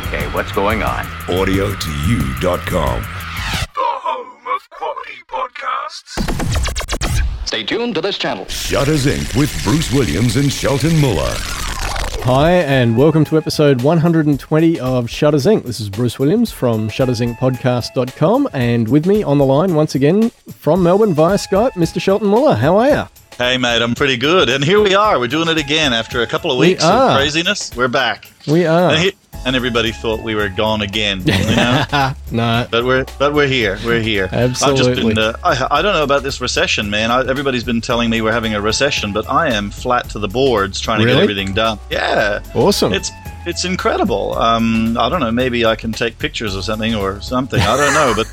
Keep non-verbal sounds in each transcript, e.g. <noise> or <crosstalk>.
Okay, what's going on? AudioToYou.com. The home of quality podcasts. Stay tuned to this channel. Shutters Inc. with Bruce Williams and Shelton Muller. Hi, and welcome to episode 120 of Shutters Inc. This is Bruce Williams from shuttersincpodcast.com, and with me on the line once again from Melbourne via Skype, Mr. Shelton Muller. How are you? Hey, mate, I'm pretty good. And here we are. We're doing it again after a couple of We weeks of craziness. We're back. We are. And, everybody thought we were gone again, you know? <laughs> no, but we're but we're here. We're here. Absolutely. I've just been. Uh, I, I don't know about this recession, man. I, everybody's been telling me we're having a recession, but I am flat to the boards trying to get everything done. Yeah, awesome. it's it's incredible. Um, I don't know. Maybe I can take pictures or something or something. I don't know, but.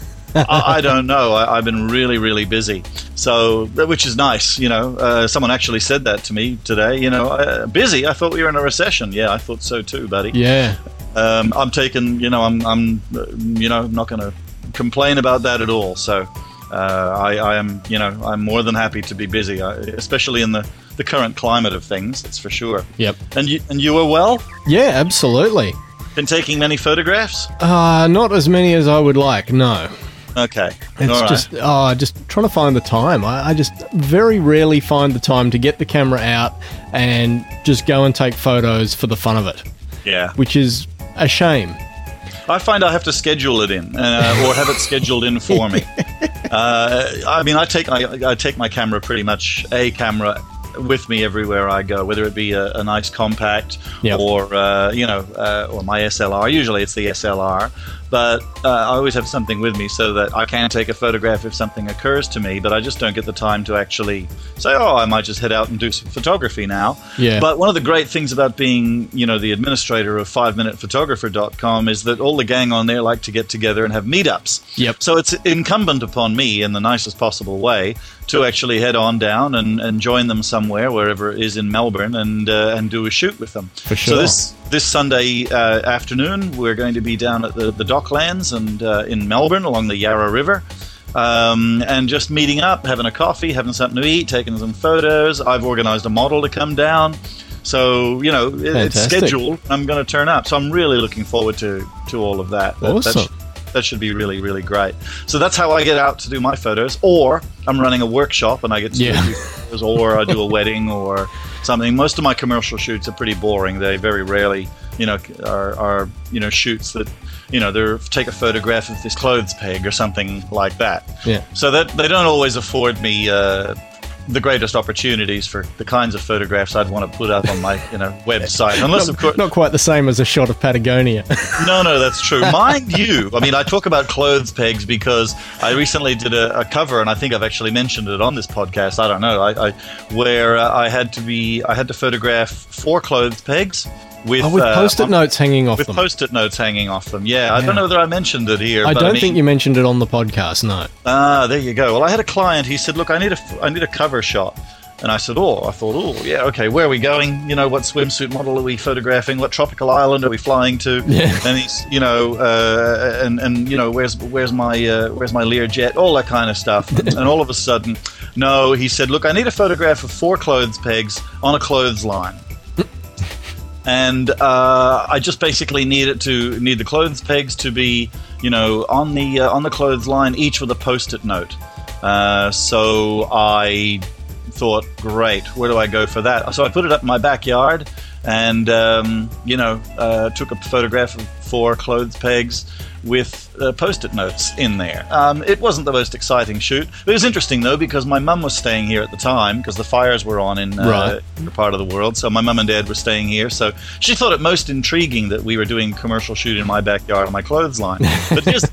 I, I don't know. I, I've been really, really busy, so which is nice. You know, uh, someone actually said that to me today. You know, uh, busy. I thought we were in a recession. Yeah, I thought so too, buddy. yeah. Um, I'm taking. You know, I'm. I'm. uh, You know, not going to complain about that at all. So, uh, I, I am. You know, I'm more than happy to be busy, I, especially in the the current climate of things. That's for sure. Yep. And you and you were well. Yeah, absolutely. Been taking many photographs. Uh, not as many as I would like, no. Okay. It's All right. just oh, just trying to find the time. I, I just very rarely find the time to get the camera out and just go and take photos for the fun of it, yeah. which is a shame. I find I have to schedule it in, uh, or have it scheduled in for me. <laughs> Uh, I mean, I take I, I take my camera pretty much a camera with me everywhere I go, whether it be a, a nice compact Yep. or uh, you know, uh, or my SLR. Usually it's the SLR, but uh, I always have something with me so that I can take a photograph if something occurs to me. But I just don't get the time to actually say, "Oh, I might just head out and do some photography now." Yeah. But one of the great things about being, you know, the administrator of 5minutephotographer.com is that all the gang on there like to get together and have meetups. Yep. So it's incumbent upon me, in the nicest possible way, to actually head on down and, and join them somewhere, wherever it is in Melbourne, and uh, and do a shoot with them. For sure. So this this Sunday uh, afternoon, we're going to be down at the, the Docklands and uh, in Melbourne along the Yarra River. Um, and just meeting up, having a coffee, having something to eat, taking some photos. I've organized a model to come down. So, you know, it, it's scheduled. I'm going to turn up. So I'm really looking forward to, to all of that. That, that, Awesome. sh- that should be really, really great. So that's how I get out to do my photos. Or I'm running a workshop and I get to Yeah. do photos, or I do a wedding or something. Most of my commercial shoots are pretty boring. They very rarely, you know, are, are you know shoots that, you know, they're take a photograph of this clothes peg or something like that. Yeah. So that they don't always afford me uh, the greatest opportunities for the kinds of photographs I'd want to put up on my you know website. Unless of course Not quite the same as a shot of Patagonia. <laughs> no, no, that's true. Mind you, I mean, I talk about clothes pegs because I recently did a, a cover, and I think I've actually mentioned it on this podcast. I don't know, I, I where uh, I had to be, I had to photograph four clothes pegs with oh, with uh, post-it on- notes hanging off them. with them. post-it notes hanging off them. Yeah, I don't know whether I mentioned it here. I don't mean, think you mentioned it on the podcast. No. Ah, there you go. Well, I had a client. He said, "Look, I need a, I need a cover shot." And I said, "Oh, I thought, oh, yeah, okay. Where are we going? You know, what swimsuit model are we photographing? What tropical island are we flying to?" Yeah. And he's, you know, uh, and and you know, where's where's my uh, where's my Learjet? All that kind of stuff. And, and all of a sudden, no, he said, "Look, I need a photograph of four clothes pegs on a clothesline." And uh, I just basically need it to need the clothes pegs to be, you know, on the uh, on the clothesline, each with a post-it note. Uh, so I thought, great, where do I go for that? So I put it up in my backyard, and um, you know, uh, took a photograph of four clothes pegs with uh, post-it notes in there. Um, it wasn't the most exciting shoot. It was interesting though because my mum was staying here at the time because the fires were on in uh, Right. part of the world. So my mum and dad were staying here. So she thought it most intriguing that we were doing commercial shoot in my backyard on my clothesline. <laughs> But here's,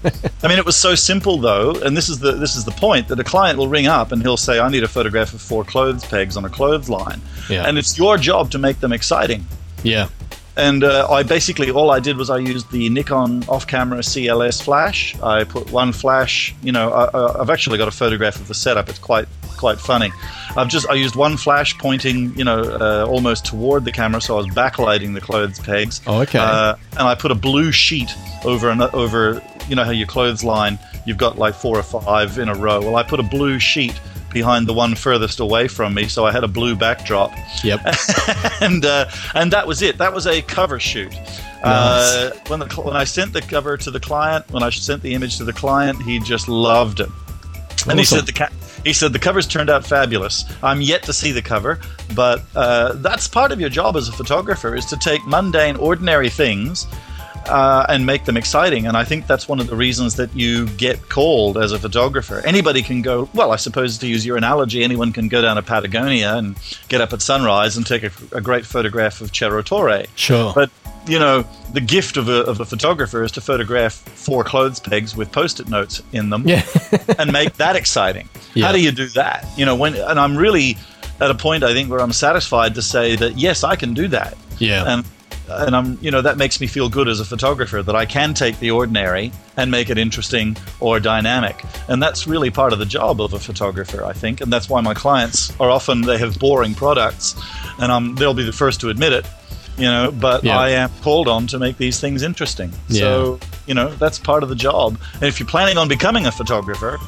I mean, it was so simple though, and this is the this is the point that a client will ring up and he'll say, "I need a photograph of four clothes pegs on a clothesline," Yeah. and it's your job to make them exciting. Yeah. And uh, I basically all I did was I used the Nikon off-camera CLS flash. I put one flash. You know, I, I've actually got a photograph of the setup. It's quite quite funny. I've just I used one flash pointing, you know, uh, almost toward the camera, so I was backlighting the clothes pegs. Oh, okay. Uh, and I put a blue sheet over an, over. You know how your clothesline, you've got like four or five in a row. Well, I put a blue sheet behind the one furthest away from me, so I had a blue backdrop Yep. <laughs> and uh, and that was it. That was a cover shoot. Uh, when the when I sent the cover to the client, when I sent the image to the client, he just loved it. And he said the ca- he said the covers turned out fabulous. I'm yet to see the cover, but uh, that's part of your job as a photographer is to take mundane, ordinary things uh, and make them exciting. And I think that's one of the reasons that you get called as a photographer. Anybody can go. Well, I suppose to use your analogy, anyone can go down to Patagonia and get up at sunrise and take a, a great photograph of Cerro Torre. Sure. But you know, the gift of a, of a photographer is to photograph four clothes pegs with post-it notes in them yeah. <laughs> and make that exciting. Yeah. How do you do that? You know, when and I'm really at a point I think where I'm satisfied to say that yes, I can do that. yeah. And and I'm you know that makes me feel good as a photographer that I can take the ordinary and make it interesting or dynamic. And that's really part of the job of a photographer, I think. And that's why my clients are often they have boring products and I'm they'll be the first to admit it. You know, but Yeah. I am called on to make these things interesting. Yeah. So, you know, that's part of the job. And if you're planning on becoming a photographer,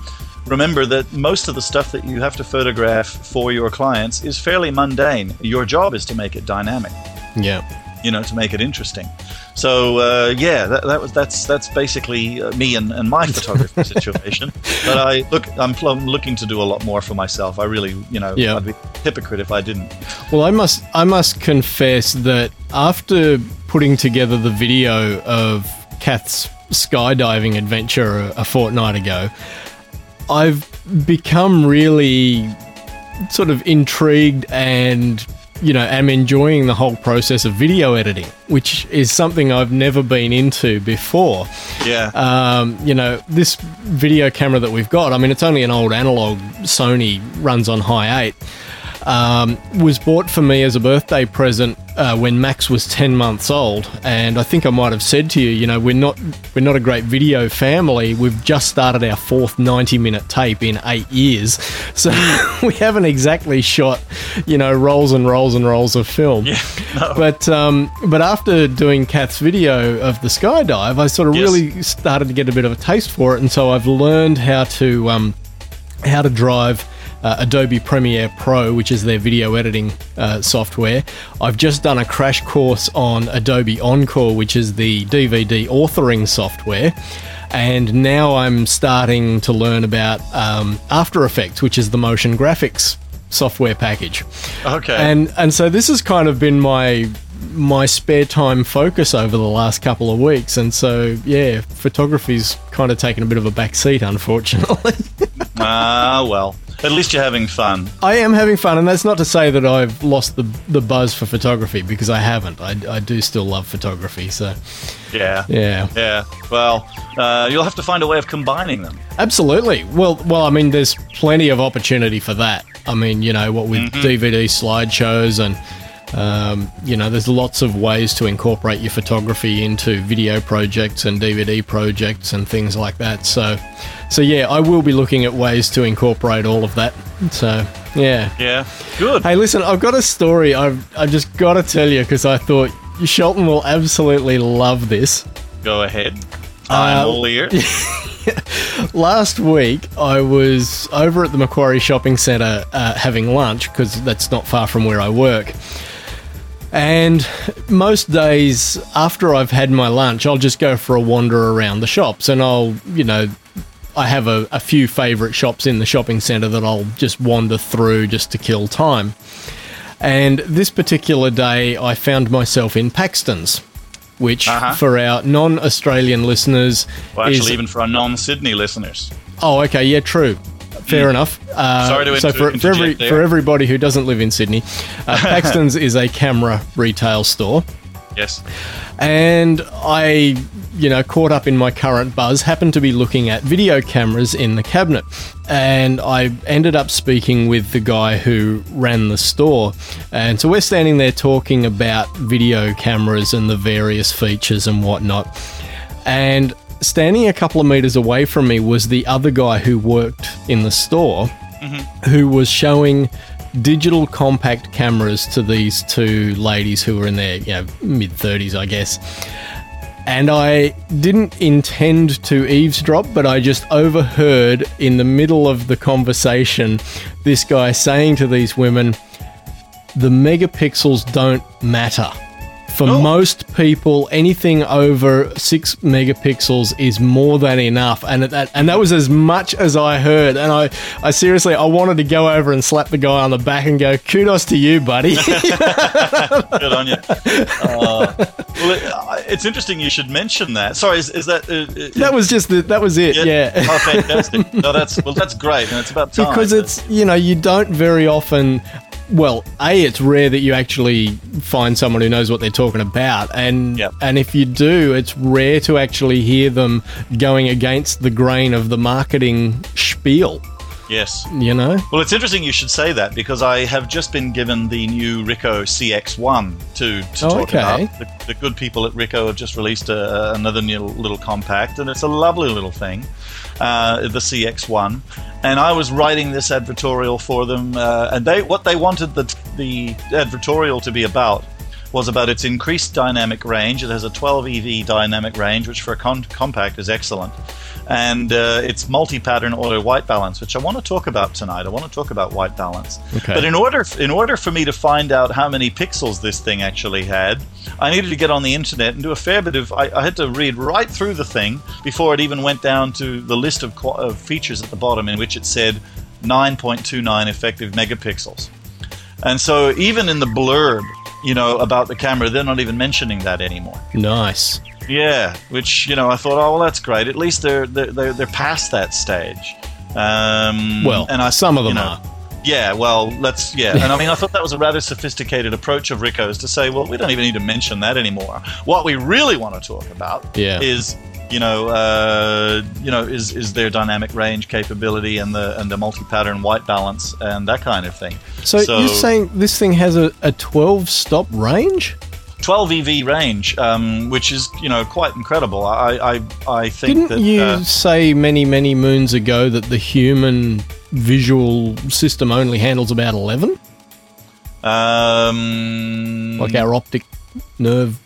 remember that most of the stuff that you have to photograph for your clients is fairly mundane. Your job is to make it dynamic yeah. You know, to make it interesting. So uh, yeah, that, that was that's that's basically uh, me and, and my <laughs> photography situation. But I look, I'm, I'm looking to do a lot more for myself. I really, you know, Yeah. I'd be a hypocrite if I didn't. Well, I must I must confess that after putting together the video of Kath's skydiving adventure a, a fortnight ago, I've become really sort of intrigued and you know am enjoying the whole process of video editing, which is something I've never been into before. Yeah, Um, you know, this video camera that we've got, I mean, it's only an old analog Sony, runs on high 8, um, was bought for me as a birthday present uh, when Max was 10 months old. And I think I might have said to you, you know, we're not, we're not a great video family. We've just started our fourth 90 minute tape in eight years. <laughs> So <laughs> we haven't exactly shot, you know, rolls and rolls and rolls of film. yeah, no. But um, but after doing Kath's video of the skydive, I sort of Yes. really started to get a bit of a taste for it, and so I've learned how to um, how to drive. Uh, Adobe Premiere Pro, which is their video editing uh, software. I've just done a crash course on Adobe Encore, which is the DVD authoring software. And now I'm starting to learn about um, After Effects, which is the motion graphics software package okay. and and so this has kind of been my my spare time focus over the last couple of weeks and so yeah photography's kind of taken a bit of a back seat <laughs> unfortunately Ah, well, at least you're having fun. i am having fun and that's not to say that i've lost the the buzz for photography because i haven't i, I do still love photography so Yeah. yeah Yeah. Well, uh, you'll have to find a way of combining them. Absolutely. Well, well, I mean, there's plenty of opportunity for that. I mean, you know, what with DVD slideshows and, um, you know, there's lots of ways to incorporate your photography into video projects and DVD projects and things like that. So, so yeah, I will be looking at ways to incorporate all of that. So, yeah. Yeah. Good. Hey, listen, I've got a story. I've I just got to tell you because I thought Shelton will absolutely love this. Go ahead. I'm Uh, all ear. <laughs> Last week, I was over at the Macquarie Shopping Centre uh, having lunch because that's not far from where I work. And most days after I've had my lunch, I'll just go for a wander around the shops and I'll, you know, I have a, a few favourite shops in the shopping centre that I'll just wander through just to kill time. And this particular day, I found myself in Paxton's, which Uh-huh. for our non Australian listeners Well, is actually, even for our non-Sydney listeners. Oh, okay, yeah, true. Fair enough. Uh, Sorry to so inter- for, for every for everybody who doesn't live in Sydney, uh, <laughs> Paxton's is a camera retail store, Yes. and I, you know, caught up in my current buzz, happened to be looking at video cameras in the cabinet, and I ended up speaking with the guy who ran the store, and so we're standing there talking about video cameras and the various features and whatnot, and standing a couple of meters away from me was the other guy who worked in the store mm-hmm. who was showing digital compact cameras to these two ladies who were in their you know mid 30s I guess. And I didn't intend to eavesdrop, but I just overheard in the middle of the conversation this guy saying to these women, the megapixels don't matter For Oh. most people, anything over six megapixels is more than enough, and that and that was as much as I heard. And I, I seriously, I wanted to go over and slap the guy on the back and go, "Kudos to you, buddy." <laughs> Good on you. <laughs> Uh, well, it, uh, it's interesting you should mention that. Sorry, is, is that? Uh, uh, that was just the, that was it. Yeah. Oh, fantastic. <laughs> No, that's well, that's great, and it's about time. because it's you know you don't very often well a it's rare that you actually find someone who knows what they're talking about and Yep. and if you do it's rare to actually hear them going against the grain of the marketing spiel yes. you know Well, it's interesting you should say that because I have just been given the new Ricoh CX1 to, to Oh, talk okay. about. The, the good people at Ricoh have just released a, another new little compact, and it's a lovely little thing, uh, the CX1. And I was writing this advertorial for them, uh, and they what they wanted the the advertorial to be about was about its increased dynamic range. It has a 12 EV dynamic range, which for a con- compact is excellent. And uh, its multi-pattern auto white balance, which I want to talk about tonight. I want to talk about white balance. Okay. But in order, in order for me to find out how many pixels this thing actually had, I needed to get on the internet and do a fair bit of. I, I had to read right through the thing before it even went down to the list of, qu- of features at the bottom, in which it said 9.29 effective megapixels. And so even in the blurb, you know, about the camera, they're not even mentioning that anymore. nice Yeah, which you know, I thought, oh well, that's great. At least they're they're they're, past that stage. Um, well and I, some of them you know, are Yeah, well, let's yeah, and I mean, I thought that was a rather sophisticated approach of Ricoh's to say, well, we don't even need to mention that anymore. What we really want to talk about Yeah. is you know, uh, you know, is is their dynamic range capability and the and the multi-pattern white balance and that kind of thing. so, you're saying this thing has a, a 12 stop range 12 EV range, um, which is you know quite incredible. I I, I think didn't that you uh, say many many moons ago that the human visual system only handles about 11 um, like our optic nerve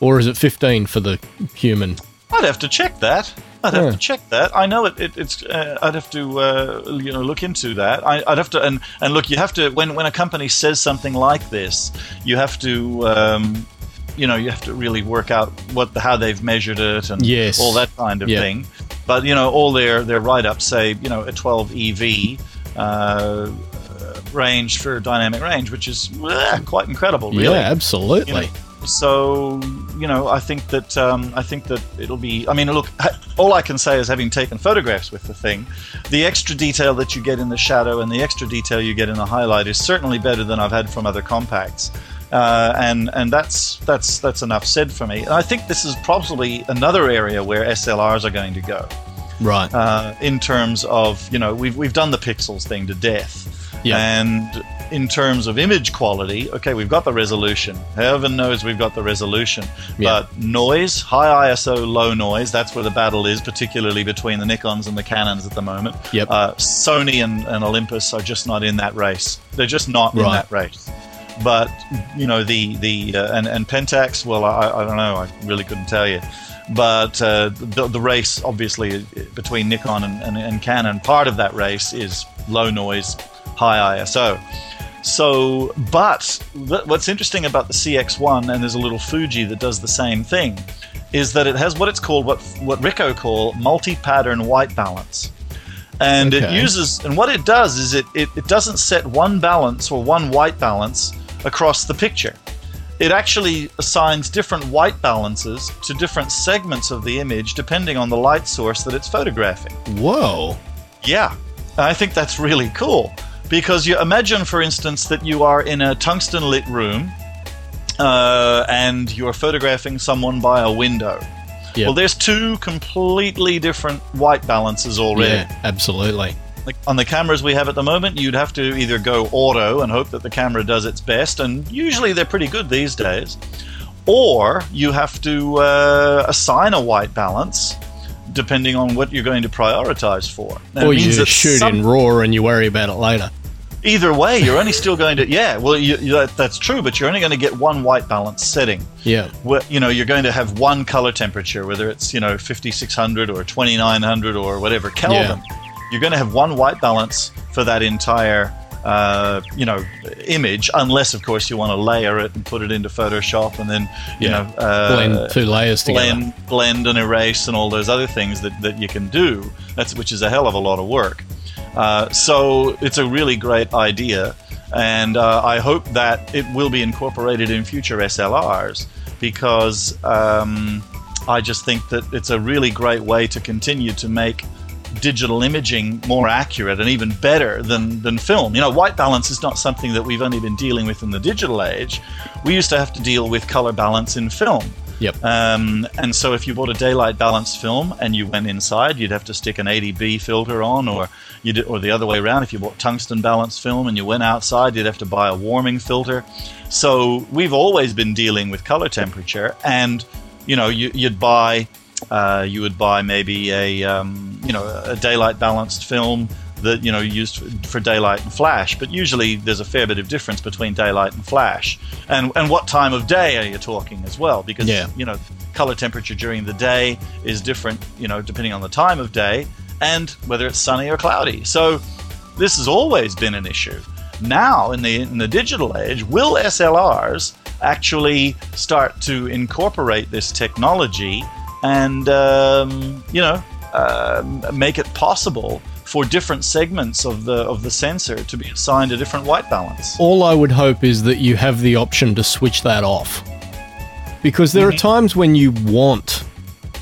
or is it 15 for the human I'd have to check that. I'd have Yeah. to check that. I know it. it it's. Uh, I'd have to uh, you know look into that. I, I'd have to and and look. You have to when when a company says something like this, you have to. Um, you know, you have to really work out what the, how they've measured it and Yes. all that kind of Yeah. thing. But you know, all their their write ups say you know a 12 EV uh, uh, range for dynamic range, which is uh, quite incredible. Really yeah absolutely you know. So you know, I think that um, I think that it'll be. I mean, look, all I can say is having taken photographs with the thing, the extra detail that you get in the shadow and the extra detail you get in the highlight is certainly better than I've had from other compacts. Uh, and and that's that's that's enough said for me. And I think this is probably another area where SLRs are going to go right uh, in terms of you know we've we've done the pixels thing to death, Yeah. and in terms of image quality, okay, we've got the resolution. Heaven knows we've got the resolution, Yeah. but noise, high ISO, low noise, that's where the battle is, particularly between the Nikon's and the Canons at the moment. Yep. Uh, Sony and, and Olympus are just not in that race. They're just not in that race. But you know the the uh, and and Pentax. Well, I, I don't know. I really couldn't tell you. But uh, the, the race, obviously, between Nikon and, and, and Canon, part of that race is low noise, high ISO. So, but th- what's interesting about the CX1, and there's a little Fuji that does the same thing, is that it has what it's called, what what Ricoh call multi-pattern white balance, and it uses, and what it does is it, it it doesn't set one balance or one white balance across the picture. It actually assigns different white balances to different segments of the image depending on the light source that it's photographing. whoa. Yeah, I think that's really cool because you imagine, for instance, that you are in a tungsten lit room uh, and you're photographing someone by a window. Yep. Well, there's two completely different white balances already. yeah absolutely Like on the cameras we have at the moment, you'd have to either go auto and hope that the camera does its best, and usually they're pretty good these days, or you have to uh, assign a white balance depending on what you're going to prioritize for. Or you shoot some- in raw and you worry about it later Either way, you're only still going to yeah. Well, you, you, that, that's true, but you're only going to get one white balance setting. yeah Where, you know, you're going to have one color temperature, whether it's you know 5600 or 2900 or whatever Kelvin. Yeah. You're going to have one white balance for that entire uh, you know, image, unless of course you want to layer it and put it into Photoshop and then you Yeah. know uh, Blend two layers together. blend, blend and erase and all those other things that, that you can do. That's which is a hell of a lot of work. Uh, so it's a really great idea, and uh, I hope that it will be incorporated in future SLRs because um, I just think that it's a really great way to continue to make digital imaging more accurate and even better than, than film. You know, white balance is not something that we've only been dealing with in the digital age. We used to have to deal with color balance in film. Yep. Um, and so if you bought a daylight balanced film and you went inside, you'd have to stick an 80B filter on, or you did, or the other way around. If you bought tungsten balanced film and you went outside, you'd have to buy a warming filter. So we've always been dealing with color temperature, and you know, you, you'd buy, uh, you would buy maybe a, um, you know, a daylight balanced film that you know used for, for daylight and flash. But usually there's a fair bit of difference between daylight and flash, and and what time of day are you talking as well? Because Yeah. you know, color temperature during the day is different, you know, depending on the time of day and whether it's sunny or cloudy. So this has always been an issue. Now, in the in the digital age, will SLRs actually start to incorporate this technology and um, you know um, make it possible for different segments of the of the sensor to be assigned a different white balance? All I would hope is that you have the option to switch that off. Because there are Mm-hmm. times when you want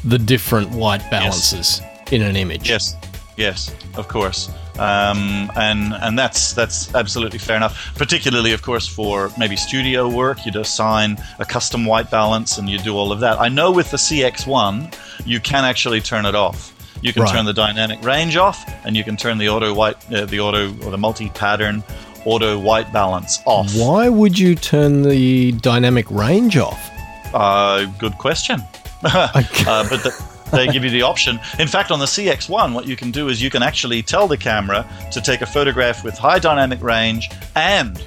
the different white balances in an image. Yes, yes, of course, um, and and that's that's absolutely fair enough. Particularly, of course, for maybe studio work, you'd assign a custom white balance and you do all of that. I know with the CX1, you can actually turn it off. You can Right. turn the dynamic range off, and you can turn the auto white, uh, the auto or the multi-pattern auto white balance off. Why would you turn the dynamic range off? Uh, good question. <laughs> uh, but the, they give you the option. In fact, on the CX1, what you can do is you can actually tell the camera to take a photograph with high dynamic range and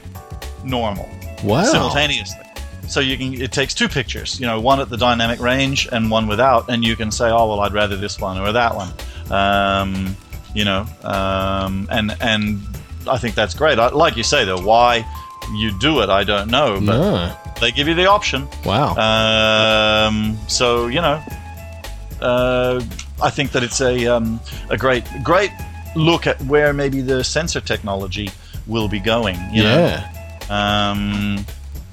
normal Wow. simultaneously. So you can it takes two pictures, you know, one at the dynamic range and one without, and you can say, oh well, I'd rather this one or that one, um, you know, um, and and I think that's great. I, like you say though, why you do it, I don't know, but No. they give you the option. Wow. Um, so you know, uh, I think that it's a um, a great great look at where maybe the sensor technology will be going. You yeah. um,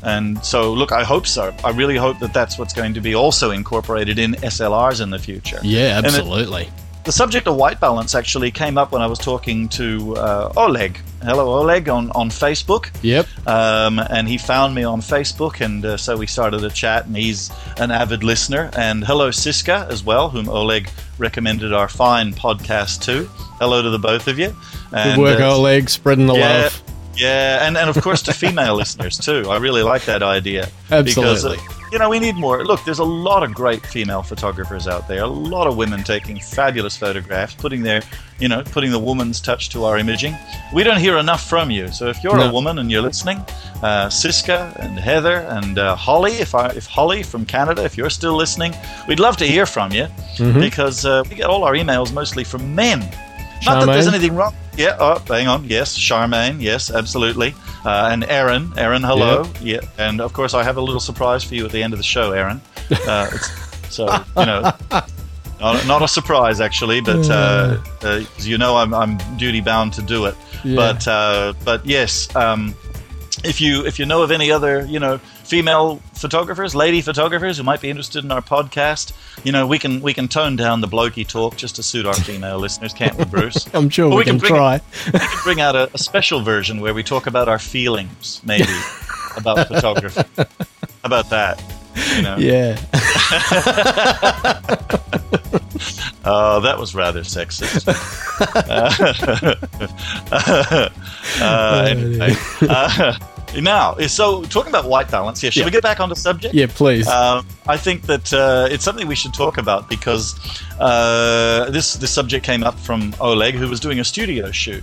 and so look, I hope so. I really hope that that's what's going to be also incorporated in SLRs in the future. Yeah, absolutely. The subject of white balance actually came up when I was talking to uh, Oleg. Hello, Oleg, on on Facebook. Yep. Um, and he found me on Facebook, and uh, so we started a chat. And he's an avid listener. And hello, Siska, as well, whom Oleg recommended our fine podcast to. Hello to the both of you. Good work, uh, Oleg, spreading the yeah, love. yeah, and, and of course to female <laughs> listeners too. I really like that idea. Because, uh, Absolutely. You know, we need more. Look, there's a lot of great female photographers out there. A lot of women taking fabulous photographs, putting their, you know, putting the woman's touch to our imaging. We don't hear enough from you. So if you're No. a woman and you're listening, uh, Siska and Heather and uh, Holly, if I, if Holly from Canada, if you're still listening, we'd love to hear from you Mm-hmm. because uh, we get all our emails mostly from men. Not that there's anything wrong. Yeah. Oh, hang on. Yes, Charmaine. Yes, absolutely. Uh, and Aaron. Aaron, hello. Yeah. And of course, I have a little surprise for you at the end of the show, Aaron. <laughs> Uh, so you know, not, not a surprise actually, but uh, uh, you know I'm, I'm duty bound to do it. Yeah. But uh, but yes. Um, if you if you know of any other you know female photographers, lady photographers who might be interested in our podcast, you know we can we can tone down the blokey talk just to suit our female <laughs> listeners, can't we, Bruce? <laughs> I'm sure we, we can, can try. <laughs> we can bring out a, a special version where we talk about our feelings, maybe about photography. How about that? You know? Yeah. <laughs> Oh, that was rather sexist. <laughs> uh, <laughs> uh, anyway, uh, now, so talking about white balance, yeah, should we get back on the subject? Yeah, please. Um, I think that uh, it's something we should talk about because uh, this this subject came up from Oleg, who was doing a studio shoot,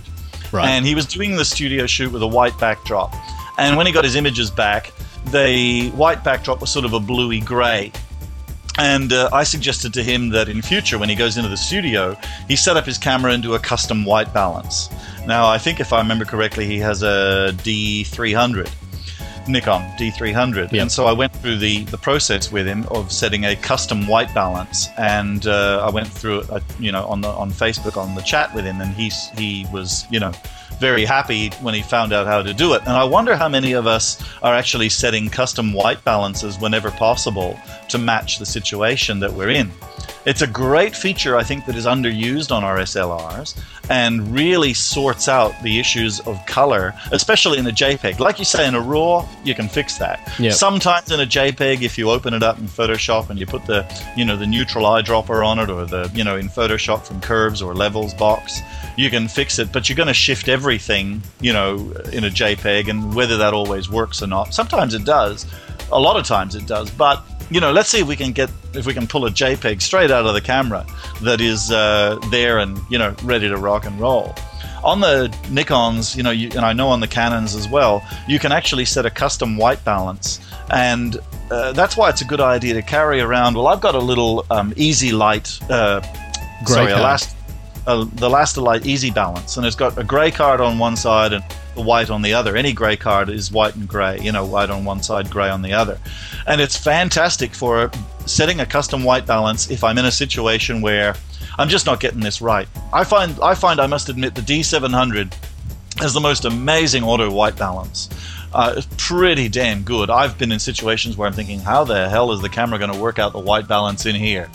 right. and he was doing the studio shoot with a white backdrop. And when he got his images back, the white backdrop was sort of a bluey grey. And uh, I suggested to him that in future, when he goes into the studio, he set up his camera into a custom white balance. Now, I think if I remember correctly, he has a D300. Nikon D300. Yep. And so I went through the, the process with him of setting a custom white balance, and uh, I went through it, uh, you know, on the on Facebook on the chat with him, and he he was, you know, very happy when he found out how to do it. And I wonder how many of us are actually setting custom white balances whenever possible to match the situation that we're in. It's a great feature, I think, that is underused on our SLRs and really sorts out the issues of color, especially in a JPEG. Like you say, in a RAW, you can fix that. Yep. Sometimes in a JPEG, if you open it up in Photoshop and you put the, you know, the neutral eyedropper on it, or the, you know, in Photoshop from curves or levels box, you can fix it. But you're going to shift everything, you know, in a JPEG, and whether that always works or not. Sometimes it does. A lot of times it does, but you know, let's see if we can get if we can pull a JPEG straight out of the camera that is uh, there and you know ready to rock and roll. On the Nikon's, you know, you, and I know on the Canons as well, you can actually set a custom white balance, and uh, that's why it's a good idea to carry around. Well, I've got a little um, Easy Light, uh, sorry, last, uh, the Lastolite EzyBalance, and it's got a grey card on one side and white on the other. Any grey card is white and grey, you know, white on one side, grey on the other. And it's fantastic for setting a custom white balance if I'm in a situation where I'm just not getting this right. I find I find I must admit the D700 has the most amazing auto white balance. Uh, it's pretty damn good. I've been in situations where I'm thinking, how the hell is the camera going to work out the white balance in here?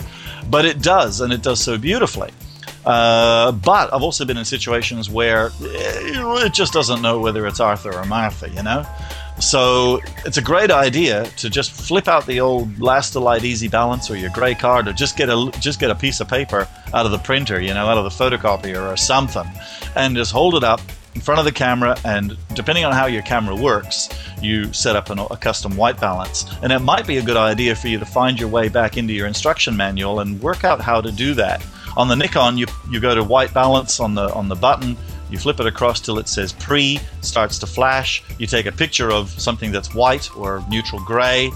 But it does, and it does so beautifully. Uh, but I've also been in situations where eh, it just doesn't know whether it's Arthur or Martha, you know? So it's a great idea to just flip out the old Lastolite EzyBalance or your grey card, or just get a just get a piece of paper out of the printer, you know, out of the photocopier or something, and just hold it up in front of the camera. And depending on how your camera works, you set up an, a custom white balance. And it might be a good idea for you to find your way back into your instruction manual and work out how to do that. On the Nikon, you you go to white balance on the on the button. You flip it across till it says pre, starts to flash. You take a picture of something that's white or neutral gray.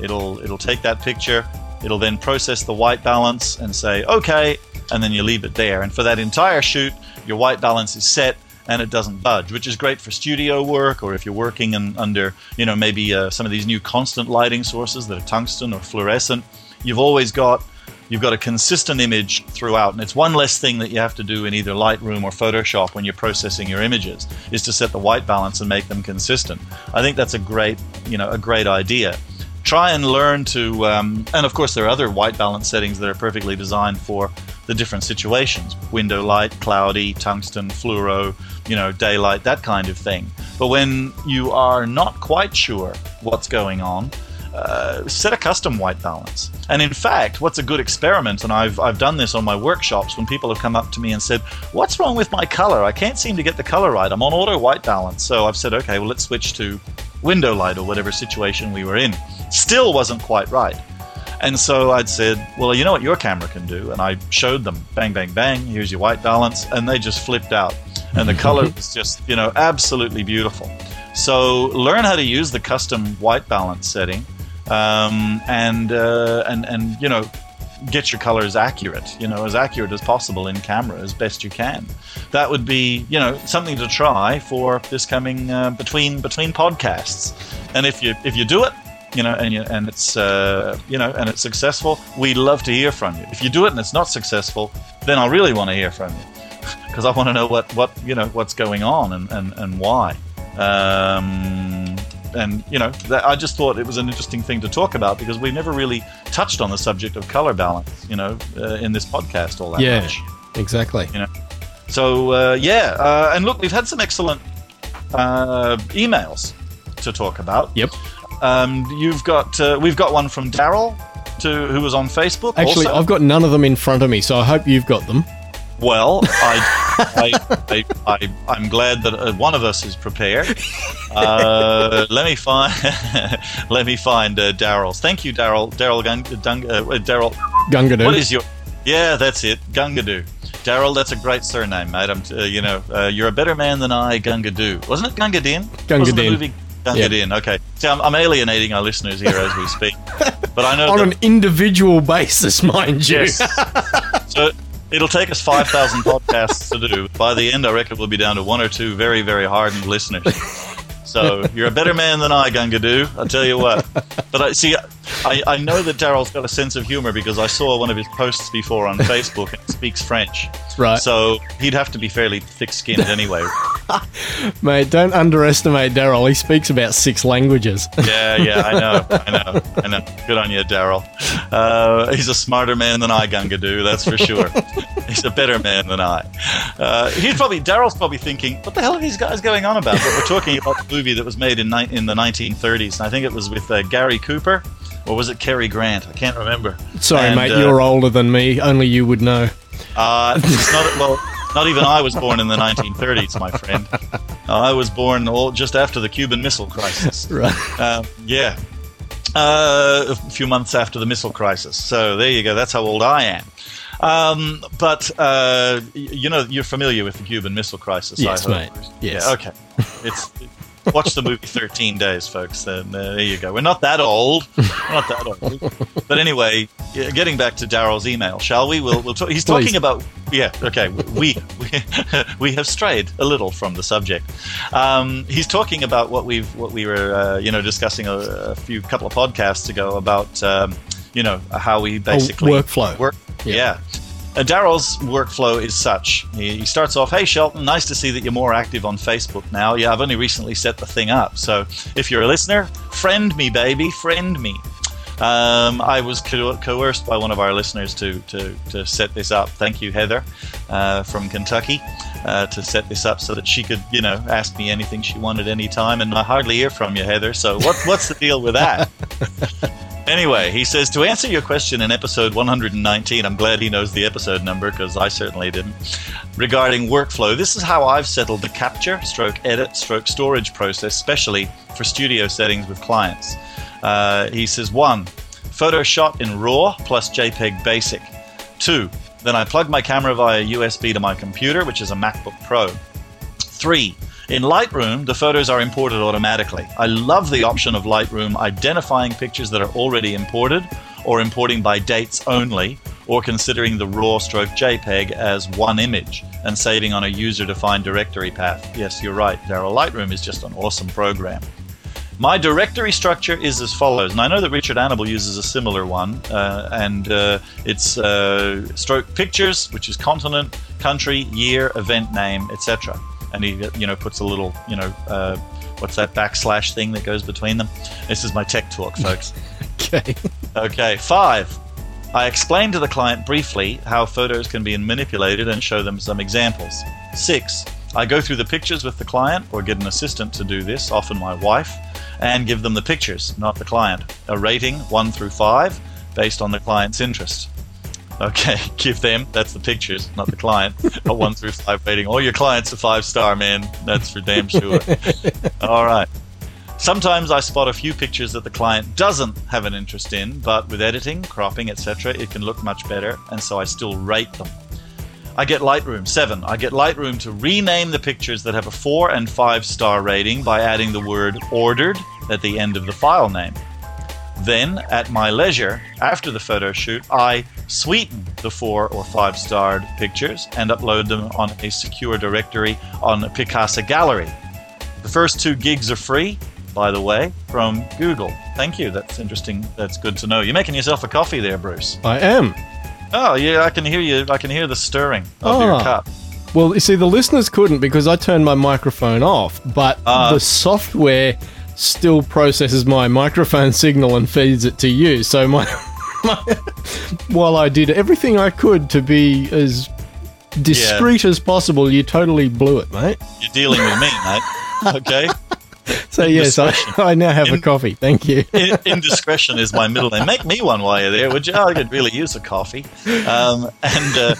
It'll it'll take that picture. It'll then process the white balance and say okay, and then you leave it there. And for that entire shoot, your white balance is set and it doesn't budge, which is great for studio work or if you're working in, under you know maybe uh, some of these new constant lighting sources that are tungsten or fluorescent. You've always got you've got a consistent image throughout and it's one less thing that you have to do in either lightroom or photoshop when you're processing your images is to set the white balance and make them consistent. I think that's a great you know a great idea. Try and learn to um, and of course there are other white balance settings that are perfectly designed for the different situations. Window light cloudy tungsten fluoro you know daylight that kind of thing. But when you are not quite sure what's going on uh, set a custom white balance. And in fact, what's a good experiment, and I've, I've done this on my workshops when people have come up to me and said, What's wrong with my color? I can't seem to get the color right. I'm on auto white balance. So I've said, Okay, well, let's switch to window light or whatever situation we were in. Still wasn't quite right. And so I'd said, Well, you know what your camera can do? And I showed them, bang, bang, bang, here's your white balance. And they just flipped out. And the color <laughs> was just, you know, absolutely beautiful. So learn how to use the custom white balance setting um, and uh, and and you know get your colors accurate you know as accurate as possible in camera as best you can. That would be you know something to try for this coming uh, between between podcasts. And if you if you do it you know and you, and it's uh, you know and it's successful we'd love to hear from you. If you do it and it's not successful then i really want to hear from you. <laughs> Because i want to know what what you know what's going on and and, and why. Um, and you know, that, I just thought it was an interesting thing to talk about because we never really touched on the subject of color balance, you know, uh, in this podcast all that Yeah, much. exactly. You know, so uh, yeah, uh, and look, we've had some excellent uh, emails to talk about. Yep. Um, you've got uh, we've got one from Daryl to who was on Facebook. Actually, also. I've got none of them in front of me, so I hope you've got them. Well, I, <laughs> I, I, I, I'm glad that uh, one of us is prepared. Uh, let me find, <laughs> let me find uh, Daryl's. Thank you, Daryl. Daryl Gung, Dung, uh, Daryl. Gungadoo. What is your? Yeah, that's it. Gungadoo. Daryl, that's a great surname, mate. I'm, uh, you know, uh, you're a better man than I, Gungadoo. Wasn't it Gunga Din? Wasn't the Gunga Din. movie Gunga Din? Okay. See, I'm, I'm alienating our listeners here as we speak. <laughs> But I know on an individual basis, mind you. yes. <laughs> so it'll take us five thousand podcasts to do. By the end, I reckon we'll be down to one or two very, very hardened listeners. So you're a better man than I, Gungadoo. I'll tell you what. But I see. I, I know that Daryl's got a sense of humor because I saw one of his posts before on <laughs> Facebook and he speaks French. Right. So he'd have to be fairly thick-skinned <laughs> anyway. Mate, don't underestimate Daryl. He speaks about six languages. Yeah, yeah, I know, I know, I know. Good on you, Daryl. Uh, he's a smarter man than I, Gungadoo. That's for sure. he's a better man than I. Uh, he's probably Daryl's probably thinking, "What the hell are these guys going on about?" But we're talking about the movie that was made in ni- in the 1930s, and I think it was with uh, Gary Cooper, or was it Cary Grant? I can't remember. Sorry, And, mate, uh, you're older than me. Only you would know. Uh, it's not well. Not even I was born in the 1930s, my friend. I was born all, just after the Cuban Missile Crisis. <laughs> Right. Um, yeah. Uh, a few months after the missile crisis. So there you go. That's how old I am. Um, but uh, you know, you're familiar with the Cuban Missile Crisis. Yes, I hope. mate. Yes. Yeah, okay. It's watch the movie 13 Days, folks. And uh, there you go. We're not that old. We're not that old. But anyway, getting back to Daryl's email, shall we? We'll, we'll talk. He's Please. talking about. Yeah. Okay. We we <laughs> we have strayed a little from the subject. Um, he's talking about what we've what we were uh, you know discussing a, a few couple of podcasts ago about um, you know how we basically workflow. work. Yeah. Yeah. Uh, Daryl's workflow is such. He, he starts off, "Hey Shelton, nice to see that you're more active on Facebook now. Yeah, I've only recently set the thing up. So if you're a listener, friend me, baby, friend me." Um, I was co- coerced by one of our listeners to, to, to set this up. Thank you, Heather, uh, from Kentucky, uh, to set this up so that she could, you know, ask me anything she wanted anytime. And I hardly hear from you, Heather. So what, what's the deal with that? <laughs> Anyway, he says to answer your question in episode 119, I'm glad he knows the episode number because I certainly didn't. Regarding workflow, this is how I've settled the capture, stroke edit, stroke storage process, especially for studio settings with clients. Uh, he says one, photo shot in RAW plus JPEG Basic. Two, then I plug my camera via USB to my computer, which is a MacBook Pro. Three, in Lightroom, the photos are imported automatically. I love the option of Lightroom identifying pictures that are already imported, or importing by dates only, or considering the raw stroke JPEG as one image and saving on a user defined directory path. Yes, you're right, Daryl. Lightroom is just an awesome program. My directory structure is as follows, and I know that Richard Annable uses a similar one, uh, and uh, it's uh, stroke pictures, which is continent, country, year, event name, etc. And he, you know, puts a little, you know, uh, what's that backslash thing that goes between them? This is my tech talk, folks. <laughs> Okay. Okay, five. I explain to the client briefly how photos can be manipulated and show them some examples. Six. I go through the pictures with the client or get an assistant to do this, often my wife, and give them the pictures, not the client. A rating, one through five, based on the client's interest. Okay, <laughs> give them, that's the pictures, not the client, a one through five rating. All your clients are five star, man. That's for damn sure. <laughs> All right. Sometimes I spot a few pictures that the client doesn't have an interest in, but with editing, cropping, etc., it can look much better, and so I still rate them. I get Lightroom 7. I get Lightroom to rename the pictures that have a 4 and 5 star rating by adding the word ordered at the end of the file name. Then, at my leisure, after the photo shoot, I sweeten the 4 or 5 starred pictures and upload them on a secure directory on Picasa Gallery. The first two gigs are free, by the way, from Google. Thank you. That's interesting. That's good to know. You're making yourself a coffee there, Bruce. I am. Oh, yeah, I can hear you. I can hear the stirring of your Ah. cup. Well, you see, the listeners couldn't because I turned my microphone off, but Ah. the software still processes my microphone signal and feeds it to you. So my, <laughs> my while I did everything I could to be as discreet as possible, you totally blew it, mate. You're dealing with me, mate. <laughs> Okay. <laughs> So yes, I, <laughs> I now have a coffee. Thank you. <laughs> In- indiscretion is my middle name. Make me one while you're there, would you? I could really use a coffee. Um, and uh,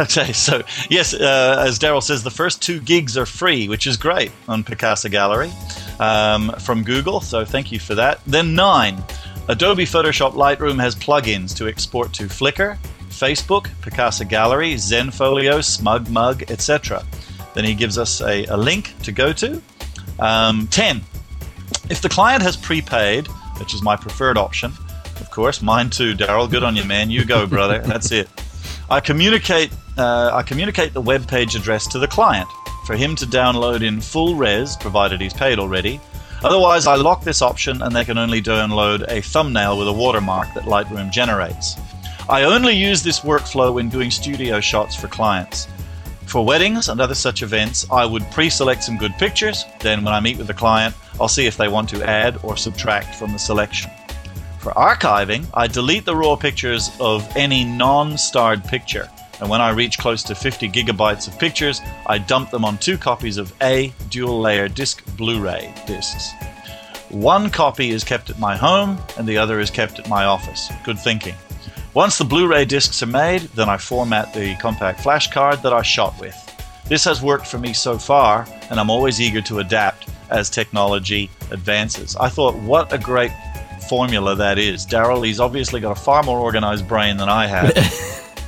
okay, so yes, uh, as Daryl says, the first two gigs are free, which is great on Picasa Gallery um, from Google. So thank you for that. Then nine, Adobe Photoshop Lightroom has plugins to export to Flickr, Facebook, Picasa Gallery, Zenfolio, SmugMug, etc. Then he gives us a, a link to go to. Um, 10. If the client has prepaid, which is my preferred option, Of course, mine too, Daryl. Good on you, man. You go, brother. <laughs> That's it. I communicate. Uh, I communicate the web page address to the client for him to download in full res, provided he's paid already. Otherwise, I lock this option and they can only download a thumbnail with a watermark that Lightroom generates. I only use this workflow when doing studio shots for clients. For weddings and other such events, I would pre select some good pictures. Then, when I meet with the client, I'll see if they want to add or subtract from the selection. For archiving, I delete the raw pictures of any non starred picture. And when I reach close to 50 gigabytes of pictures, I dump them on two copies of A dual layer disc Blu ray discs. One copy is kept at my home, and the other is kept at my office. Good thinking. Once the Blu ray discs are made, then I format the compact flash card that I shot with. This has worked for me so far, and I'm always eager to adapt as technology advances. I thought, what a great formula that is. Daryl, he's obviously got a far more organized brain than I have.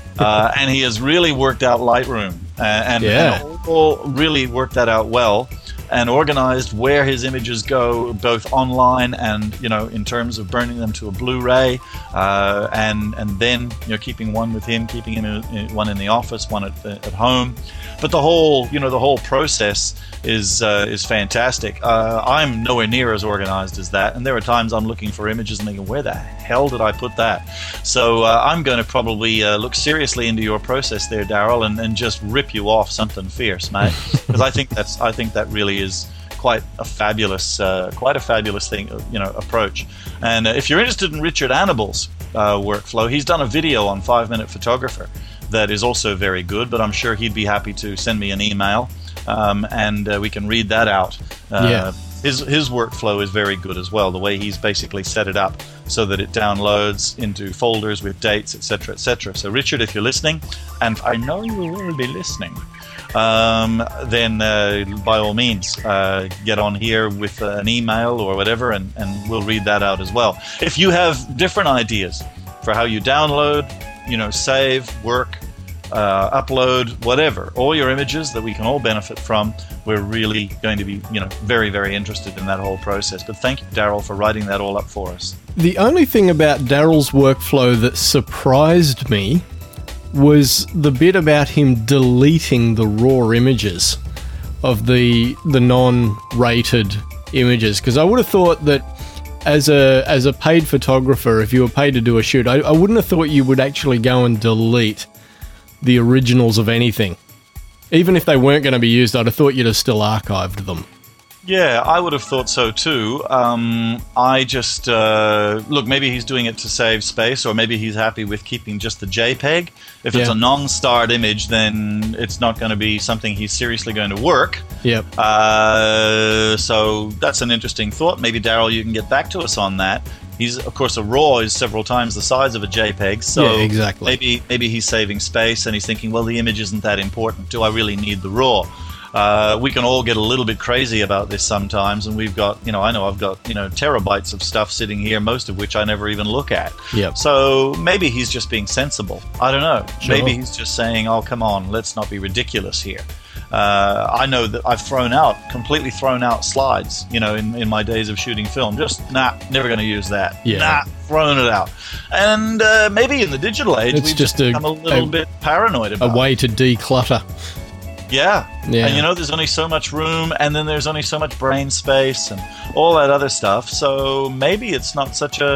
<laughs> uh, and he has really worked out Lightroom uh, and, Yeah. and all really worked that out well and organized where his images go both online and you know in terms of burning them to a Blu-ray uh, and and then you know keeping one with him keeping him in, in- one in the office one at, at home. But the whole you know the whole process is uh, is fantastic. Uh, I'm nowhere near as organized as that and there are times I'm looking for images and thinking where the hell did I put that so uh, I'm going to probably uh, look seriously into your process there Daryl and, and just rip you off something fierce mate <laughs> because I think that's I think that really is quite a fabulous, uh, quite a fabulous thing, uh, you know, approach. And uh, if you're interested in Richard Annable's uh, workflow, he's done a video on Five Minute Photographer that is also very good. But I'm sure he'd be happy to send me an email, um, and uh, we can read that out. Uh, Yeah. His, his workflow is very good as well. The way he's basically set it up so that it downloads into folders with dates, etc., etc. So, Richard, if you're listening, and I know you will be listening, um, then uh, by all means uh, get on here with uh, an email or whatever, and, and we'll read that out as well. If you have different ideas for how you download, you know, save, work, uh, upload, whatever, all your images that we can all benefit from, we're really going to be, you know, very, very interested in that whole process. But thank you, Daryl, for writing that all up for us. The only thing about Daryl's workflow that surprised me was the bit about him deleting the raw images of the the non-rated images because I would have thought that as a as a paid photographer if you were paid to do a shoot I, I wouldn't have thought you would actually go and delete the originals of anything even if they weren't going to be used I'd have thought you'd have still archived them Yeah, I would have thought so too. Um, I just uh, look. Maybe he's doing it to save space, or maybe he's happy with keeping just the JPEG. If it's a non-starred image, then it's not going to be something he's seriously going to work. yep Uh, so that's an interesting thought. Maybe Daryl, you can get back to us on that. He's, of course, a RAW is several times the size of a JPEG. So Yeah, exactly. maybe maybe he's saving space and he's thinking, well, the image isn't that important. Do I really need the RAW? Uh, we can all get a little bit crazy about this sometimes, and we've got, you know, I know I've got, you know, terabytes of stuff sitting here, most of which I never even look at. Yep. So maybe he's just being sensible. I don't know. Sure. Maybe he's just saying, "Oh, come on, let's not be ridiculous here." Uh, I know that I've thrown out, completely thrown out slides, you know, in, in my days of shooting film. Just nah, never going to use that. Yeah. Nah, thrown it out. And uh, maybe in the digital age, It's we've just just a- become a little a- bit paranoid a about. it. way to declutter Yeah. Yeah. And you know, there's only so much room, and then there's only so much brain space, and all that other stuff. So maybe it's not such a,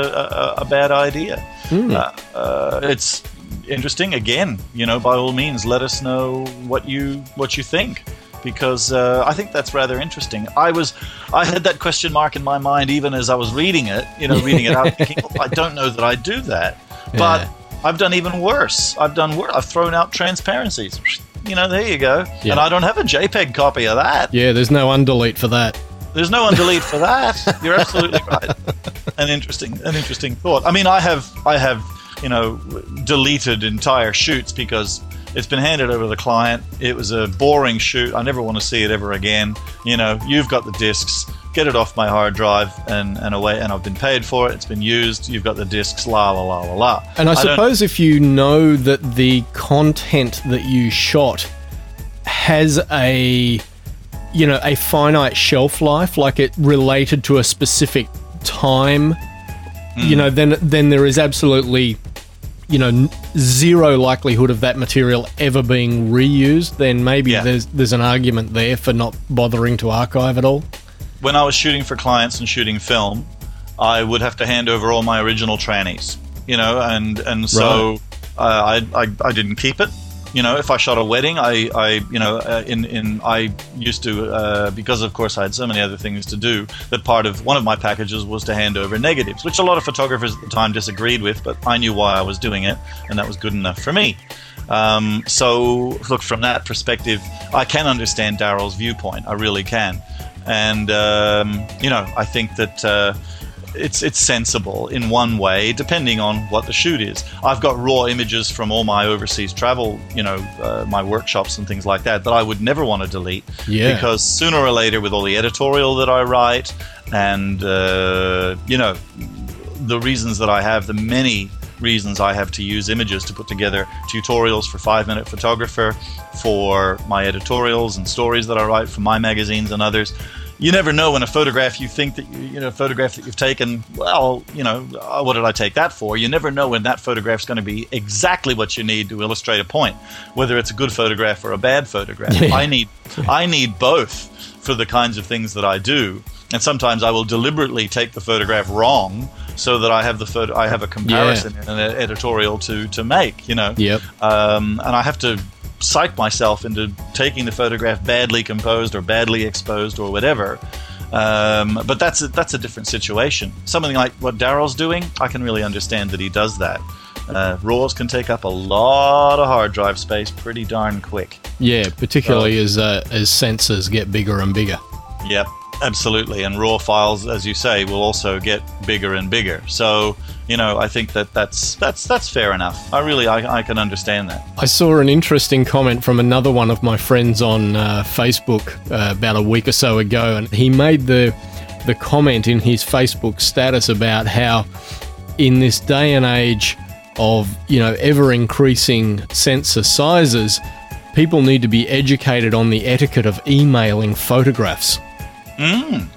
a, a bad idea. Hmm. Uh, uh, it's interesting. Again, you know, by all means, let us know what you what you think. Because uh, I think that's rather interesting. I was, I had that question mark in my mind even as I was reading it. You know, reading it out, thinking, oh, I don't know that I do that. But Yeah. I've done even worse. I've done worse. I've thrown out transparencies. <sniffs> You know, there you go. Yeah. And I don't have a JPEG copy of that. yeah there's no undelete for that There's no undelete for that. You're absolutely right. An interesting, an interesting thought. I mean, I have, I have, you know, deleted entire shoots because it's been handed over to the client. It was a boring shoot. I never want to see it ever again. You know, you've got the discs. Get it off my hard drive and, and away. And I've been paid for it. It's been used. You've got the discs. La la la la la. And I don't- suppose if you know that the content that you shot has a you know a finite shelf life like it related to a specific time you hmm. know, then then there is absolutely, you know, zero likelihood of that material ever being reused. Then maybe Yeah. there's there's an argument there for not bothering to archive it all. when I was shooting for clients and shooting film, I would have to hand over all my original trannies, you know, and and so uh, I, I I didn't keep it. You know, if I shot a wedding, I, I you know, uh, in in I used to uh, because of course I had so many other things to do that part of one of my packages was to hand over negatives, which a lot of photographers at the time disagreed with, but I knew why I was doing it, and that was good enough for me. Um, so, look, from that perspective, I can understand Daryl's viewpoint. I really can. And, um, you know, I think that uh, it's, it's sensible in one way, depending on what the shoot is. I've got raw images from all my overseas travel, you know, uh, my workshops and things like that, that I would never want to delete. Yeah. Because sooner or later, with all the editorial that I write and, uh, you know, the reasons that I have, the many reasons I have to use images to put together tutorials for Five Minute Photographer, for my editorials and stories that I write for my magazines and others. You never know when a photograph you think that you, you know, a photograph that you've taken, well, you know, uh, what did I take that for? You never know when that photograph's going to be exactly what you need to illustrate a point, whether it's a good photograph or a bad photograph. <laughs> Yeah. I need, I need both for the kinds of things that I do. And sometimes I will deliberately take the photograph wrong so that I have the photo, I have a comparison and an editorial to to make. You know. Yep. Um, and I have to psych myself into taking the photograph badly composed or badly exposed or whatever. Um, but that's a, that's a different situation. Something like what Daryl's doing, I can really understand that he does that. Uh, RAWs can take up a lot of hard drive space pretty darn quick. Yeah, particularly as uh, as sensors get bigger and bigger. Yep, absolutely. And raw files, as you say, will also get bigger and bigger. So, you know, I think that that's that's that's fair enough. I really I, I can understand that. I saw an interesting comment from another one of my friends on uh, Facebook uh, about a week or so ago, and he made the the comment in his Facebook status about how in this day and age of you know ever increasing sensor sizes, people need to be educated on the etiquette of emailing photographs.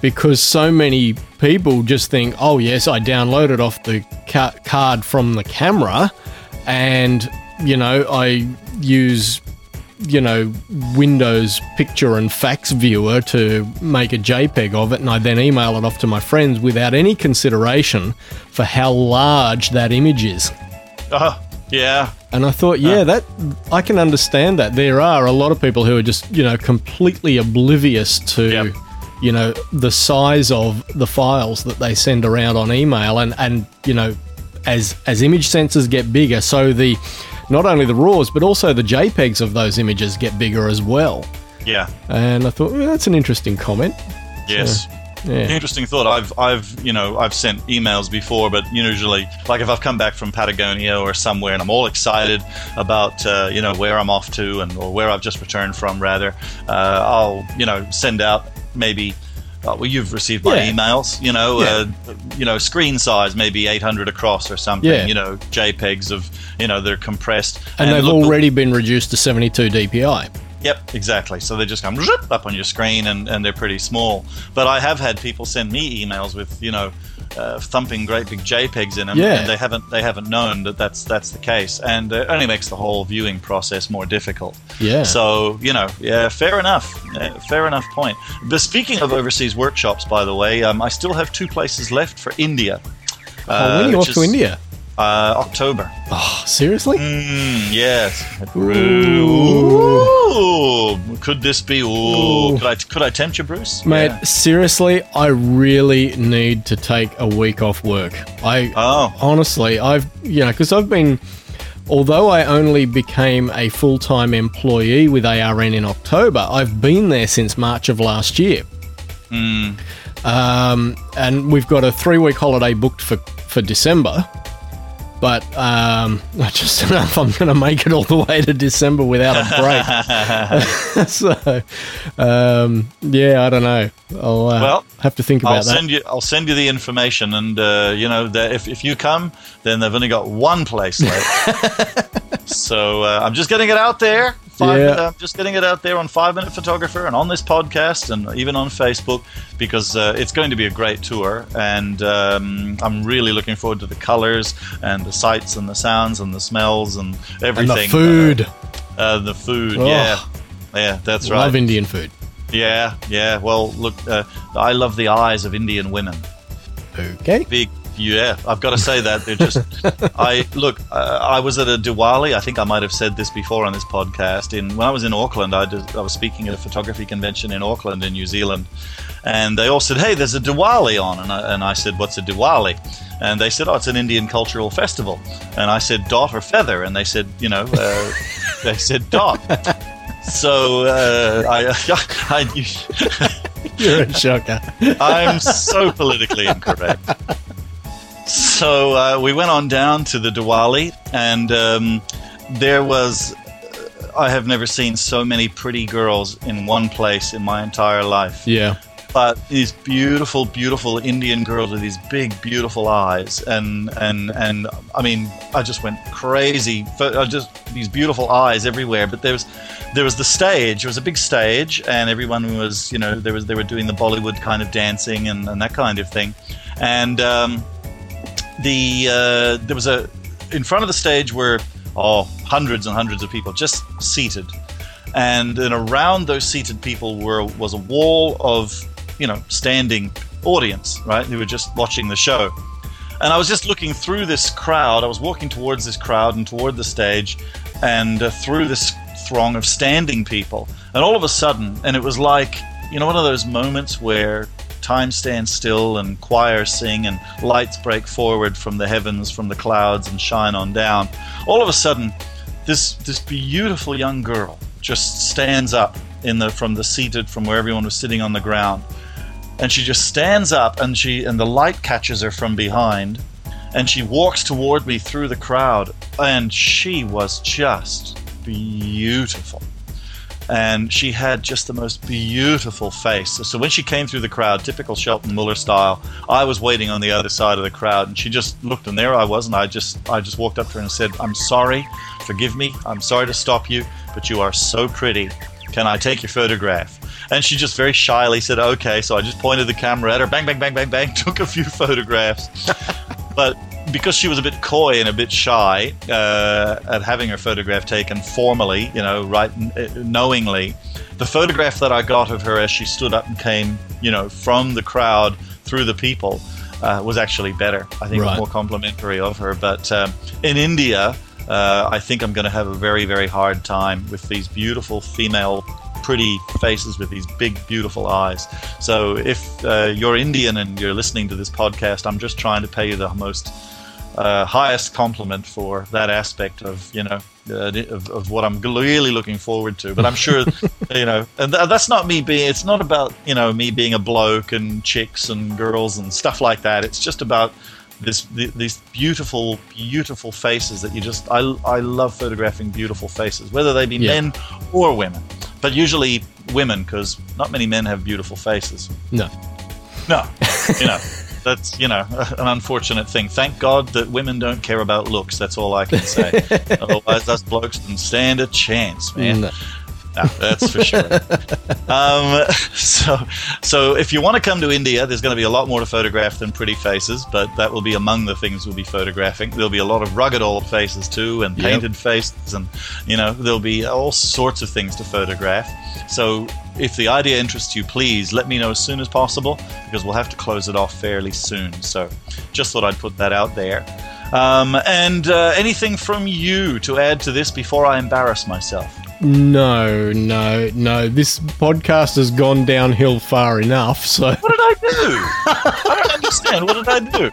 Because so many people just think, oh, yes, I downloaded off the ca- card from the camera and, you know, I use, you know, Windows picture and fax viewer to make a JPEG of it and I then email it off to my friends without any consideration for how large that image is. Oh, yeah. And I thought, yeah, uh. that I can understand that. There are a lot of people who are just, you know, completely oblivious to, Yep. You know, the size of the files that they send around on email, and and you know, as as image sensors get bigger, so the not only the RAWs but also the JPEGs of those images get bigger as well. Yeah. And I thought well, that's an interesting comment. Yes. Yeah. Interesting thought. I've, I've, you know, I've sent emails before, but usually, like if I've come back from Patagonia or somewhere and I'm all excited about, uh, you know, where I'm off to and or where I've just returned from, rather, uh, I'll, you know, send out maybe. Uh, well, you've received my Yeah. emails, you know, Yeah. uh, you know, screen size maybe 800 across or something, Yeah. you know, JPEGs of, you know, they're compressed, And, they've look- already been reduced to 72 DPI. Yep, exactly. So they just come up on your screen and, and they're pretty small. But I have had people send me emails with, you know, uh, thumping great big JPEGs in them, Yeah. and they haven't they haven't known that that's that's the case, and it only makes the whole viewing process more difficult. Yeah. So you know, yeah, fair enough, Uh, fair enough point. But speaking of overseas workshops, by the way, um, I still have two places left for India. oh, when are you off to India? Uh, October. Oh, seriously? Mm, yes. Ooh. Ooh. Could this be? Ooh. Ooh. Could I could I tempt you, Bruce? Mate, Yeah. seriously, I really need to take a week off work. I Oh. honestly, I've you know, because I've been, although I only became a full time employee with ARN in October, I've been there since March of last year. Hmm. Um, and we've got a three week holiday booked for for December. But um, <laughs> I just don't know if I'm going to make it all the way to December without a break. <laughs> <laughs> so, um, yeah, I don't know. I'll uh, Well, have to think about I'll that. send you. I'll send you the information, and uh, you know, if if you come, then they've only got one place left. so uh, I'm just getting it out there Five, Yeah. uh, I'm just getting it out there on Five Minute Photographer and on this podcast and even on Facebook because uh, it's going to be a great tour. And um, I'm really looking forward to the colors and the sights and the sounds and the smells and everything. And the food. Uh, uh, the food, Oh. yeah. Yeah, that's right. Love Indian food. Yeah, yeah. Well, look, uh, I love the eyes of Indian women. Okay. Big, yeah. I've got to say that they're just. <laughs> I look. Uh, I was at a Diwali. I think I might have said this before on this podcast. In when I was in Auckland, I, did, I was speaking at a photography convention in Auckland, in New Zealand, and they all said, "Hey, there's a Diwali on," and I, and I said, "What's a Diwali?" And they said, "Oh, it's an Indian cultural festival." And I said, "Dot or feather?" And they said, "You know," uh, <laughs> they said, "Dot." So uh, I, <laughs> I, You're a shocker. I'm so politically incorrect. So uh, we went on down to the Diwali, and um, there was. I have never seen so many pretty girls in one place in my entire life. Yeah. But these beautiful, beautiful Indian girls with these big, beautiful eyes, and and and I mean, I just went crazy. For, I just these beautiful eyes everywhere. But there was there was the stage. It was a big stage, and everyone was, you know, there was they were doing the Bollywood kind of dancing and, and that kind of thing, and um, the uh, there was a in front of the stage were oh hundreds and hundreds of people just seated, and then around those seated people were was a wall of you know standing audience, right? Who were just watching the show. And I was just looking through this crowd. I was walking towards this crowd and toward the stage, and uh, through this throng of standing people. And all of a sudden, and it was like, you know, one of those moments where time stands still and choirs sing and lights break forward from the heavens, from the clouds, and shine on down. All of a sudden, this this beautiful young girl just stands up in the from the seated from where everyone was sitting on the ground. And she just stands up and she and the light catches her from behind and she walks toward me through the crowd. And she was just beautiful and she had just the most beautiful face. So when she came through the crowd typical shelton muller style i was waiting on the other side of the crowd and she just looked and there i was and i just i just walked up to her and said i'm sorry. Forgive me. I'm sorry to stop you but you are so pretty. Can i take your photograph? And she just very shyly said, okay. So I just pointed the camera at her, bang, bang, bang, bang, bang, <laughs> took a few photographs. but because she was a bit coy and a bit shy uh, at having her photograph taken formally, you know, right, uh, knowingly, the photograph that I got of her as she stood up and came, you know, from the crowd through the people uh, was actually better. I think it Right. was more complimentary of her. But um, in India, uh, I think I'm going to have a very, very hard time with these beautiful female, pretty faces with these big, beautiful eyes. So if uh, you're Indian and you're listening to this podcast, I'm just trying to pay you the most uh, highest compliment for that aspect of you know uh, of, of what I'm really looking forward to. But I'm sure <laughs> you know, and th- that's not me being. It's not about you know me being a bloke and chicks and girls and stuff like that. It's just about this th- these beautiful, beautiful faces that you just. I I love photographing beautiful faces, whether they be Yeah. men or women, but usually women because not many men have beautiful faces. No. No, you know, <laughs> that's you know <laughs> an unfortunate thing. Thank God that women don't care about looks. That's all I can say. <laughs> Otherwise, us blokes don't stand a chance, man. No. No, that's for sure. <laughs> um, so, so if you want to come to India, there's going to be a lot more to photograph than pretty faces, but that will be among the things we'll be photographing. There'll be a lot of rugged old faces too, and Yep. painted faces, and you know there'll be all sorts of things to photograph. So, if the idea interests you, please let me know as soon as possible because we'll have to close it off fairly soon. So, just thought I'd put that out there. Um, and uh, anything from you to add to this before I embarrass myself? No, no, no. This podcast has gone downhill far enough. So <laughs> What did I do? I don't understand. What did I do?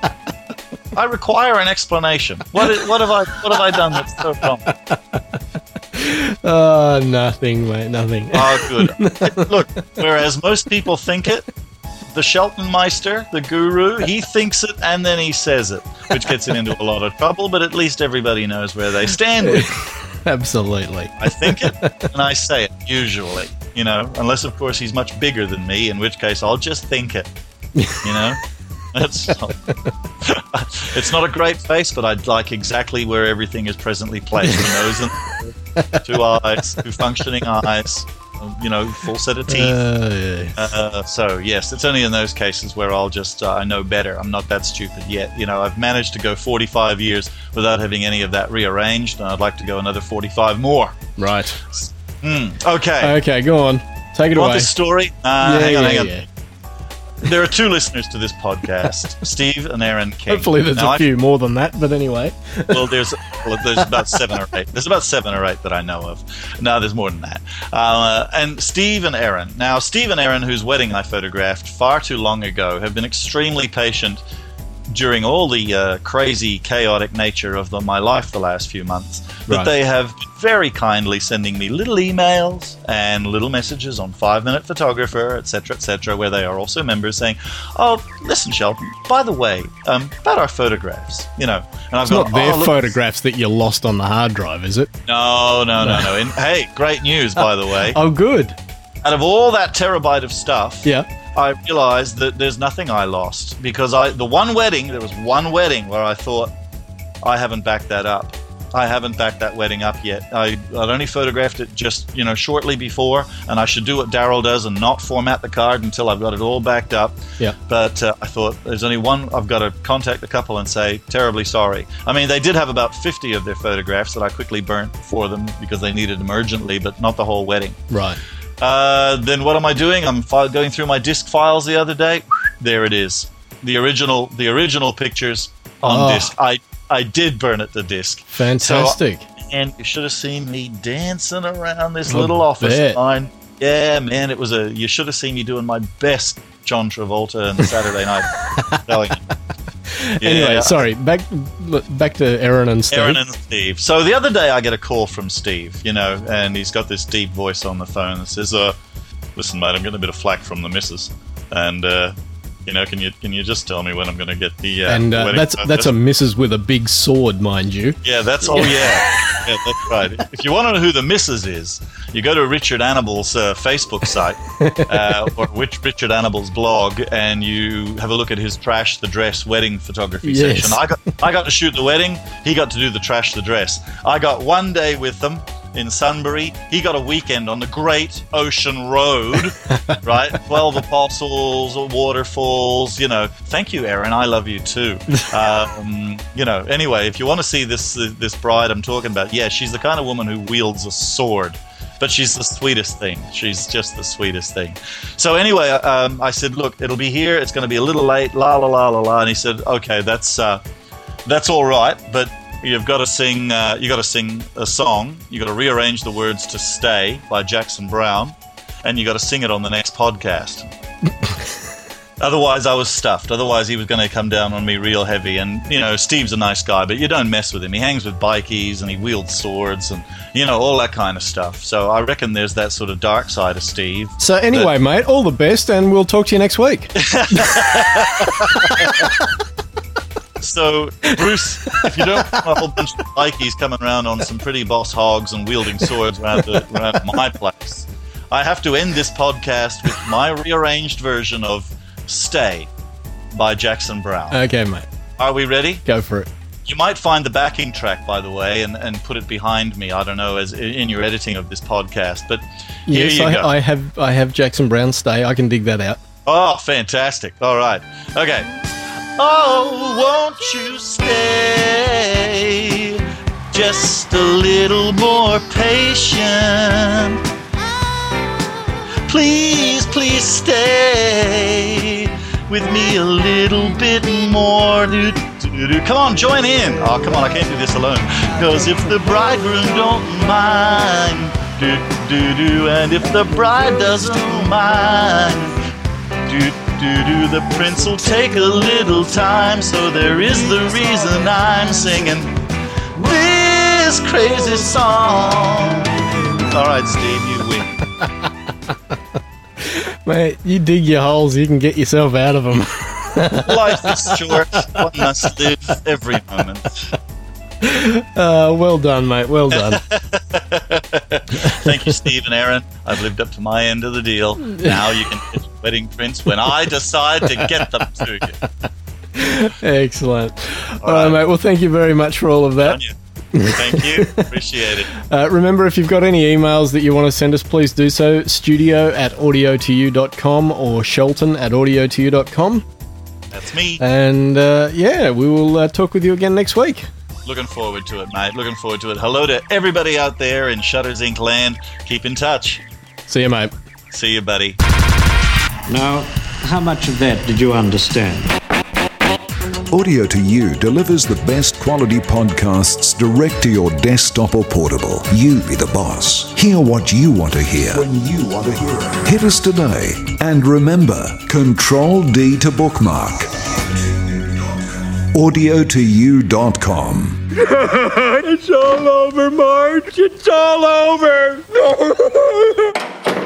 I require an explanation. What, what have I what have I done that's so wrong? uh, nothing, mate. Nothing. Oh, good. <laughs> Look, whereas most people think it, the Shelton Meister, the guru, he thinks it and then he says it, which gets him into a lot of trouble. But at least everybody knows where they stand. <laughs> Absolutely. I think it and I say it usually. You know, unless of course he's much bigger than me, in which case I'll just think it. You know. <laughs> It's not, it's not a great face, but I'd like exactly where everything is presently placed. A nose and two eyes, two functioning eyes, you know, full set of teeth. Uh, yeah. Uh, so yes, it's only in those cases where I'll just uh, I know better. I'm not that stupid yet. You know, I've managed to go 45 years without having any of that rearranged, and I'd like to go another 45 more. Right. Hmm. Okay. Okay, go on. Take it Want away. this story? Uh, yeah, hang on, yeah, hang on. yeah. There are two listeners to this podcast, <laughs> Steve and Aaron King. Hopefully, there's Now, a I- few more than that, but anyway. well, there's well, there's <laughs> about seven or eight. There's about seven or eight that I know of. No, there's more than that. Uh, and Steve and Aaron. Now, Steve and Aaron, whose wedding I photographed far too long ago, have been extremely patient during all the uh, crazy, chaotic nature of the, my life the last few months. That Right. they have very kindly sending me little emails and little messages on Five Minute Photographer, etc., etc., where they are also members saying, "Oh, listen, Shelton. By the way, um, about our photographs, you know." And I've It's gone, not their "Oh, photographs that you lost on the hard drive, is it? no, no, no, no. <laughs> And, hey, great news, by the way. Oh, good. Out of all that terabyte of stuff, Yeah. I realized that there's nothing I lost because I the one wedding there was one wedding where I thought I haven't backed that up. I haven't backed that wedding up yet. I, I'd only photographed it just you know shortly before, and I should do what Daryl does and not format the card until I've got it all backed up. Yeah. But uh, I thought there's only one. I've got to contact the couple and say terribly sorry. I mean, they did have about 50 of their photographs that I quickly burnt for them because they needed them urgently, but not the whole wedding. Right. Uh, then what am I doing? I'm fi- going through my disk files the other day. There it is, the original, the original pictures on Oh. disk. I I did burn it to disk, Fantastic. and you should have seen me dancing around this I little office bet. of mine. Yeah, man, it was a. You should have seen me doing my best John Travolta on Saturday night. <laughs> Anyway, sorry. Back back to Aaron and Steve. Aaron and Steve. So the other day I get a call from Steve, you know, and he's got this deep voice on the phone that says, uh, listen, mate, I'm getting a bit of flack from the missus. And, uh, you know, can you can you just tell me when I'm going to get the uh, and uh, that's that's a missus with a big sword, mind you. yeah, that's oh yeah, yeah, that's right. If you want to know who the missus is, you go to Richard Annable's uh, Facebook site uh, <laughs> or Rich, Richard Annable's blog, and you have a look at his trash the dress wedding photography Yes. section. I got I got to shoot the wedding. He got to do the trash the dress. I got one day with them in Sunbury. He got a weekend on the Great Ocean Road, <laughs> right? Twelve apostles, waterfalls. You know, thank you, Aaron. I love you too. <laughs> Um, you know, anyway, if you want to see this this bride I'm talking about, yeah, she's the kind of woman who wields a sword. But she's the sweetest thing. She's just the sweetest thing. So anyway, um, I said, "Look, it'll be here. It's going to be a little late." La la la la la. And he said, "Okay, that's uh, that's all right, but you've got to sing. Uh, you got to sing a song. You have got to rearrange the words to "Stay" by Jackson Browne, and you got to sing it on the next podcast. <laughs> Otherwise, I was stuffed. Otherwise, he was going to come down on me real heavy. And you know, Steve's a nice guy, but you don't mess with him. He hangs with bikies and he wields swords and you know all that kind of stuff. So I reckon there's that sort of dark side of Steve. So anyway, mate, all the best, and we'll talk to you next week. <laughs> <laughs> So, Bruce, if you don't want a whole bunch of bikies coming around on some pretty boss hogs and wielding swords around, the, around my place, I have to end this podcast with my rearranged version of Stay by Jackson Browne. okay, mate, Are we ready? go for it. You might find the backing track, by the way, and, and put it behind me. I don't know, as in your editing of this podcast. But here yes, you I, go. I have I have Jackson Browne stay. I can dig that out. Oh, fantastic. All right. Okay. Oh, won't you stay just a little more patient? Please, please stay with me a little bit more. Come on, join in. Oh, come on, I can't do this alone. Because if the bridegroom don't mind, do, do, do, and if the bride doesn't mind, do, do, do, the prince will take a little time. So there is the reason I'm singing this crazy song. All right, Steve, you win. <laughs> Mate, you dig your holes, you can get yourself out of them. <laughs> Life is <laughs> short. One must live every moment. Uh, well done, mate. Well done. Thank you, Steve and Aaron. I've lived up to my end of the deal. Now you can wedding prints when I <laughs> decide to get them to you. Excellent. All right, mate. Well, thank you very much for all of that. Thank you. <laughs> Appreciate it. Uh, remember, if you've got any emails that you want to send us, please do so. Studio at audio2u.com or Shelton at audio2u.com. That's me. And uh, yeah, we will uh, talk with you again next week. Looking forward to it, mate. Looking forward to it. Hello to everybody out there in Shutters Inc. land. Keep in touch. See you, mate. See you, buddy. Now, how much of that did you understand? Audio to You delivers the best quality podcasts direct to your desktop or portable. You be the boss. Hear what you want to hear when you want to hear it. Hit us today. And remember, Control D to bookmark. Audio2u.com. <laughs> It's all over, Marge. It's all over. <laughs>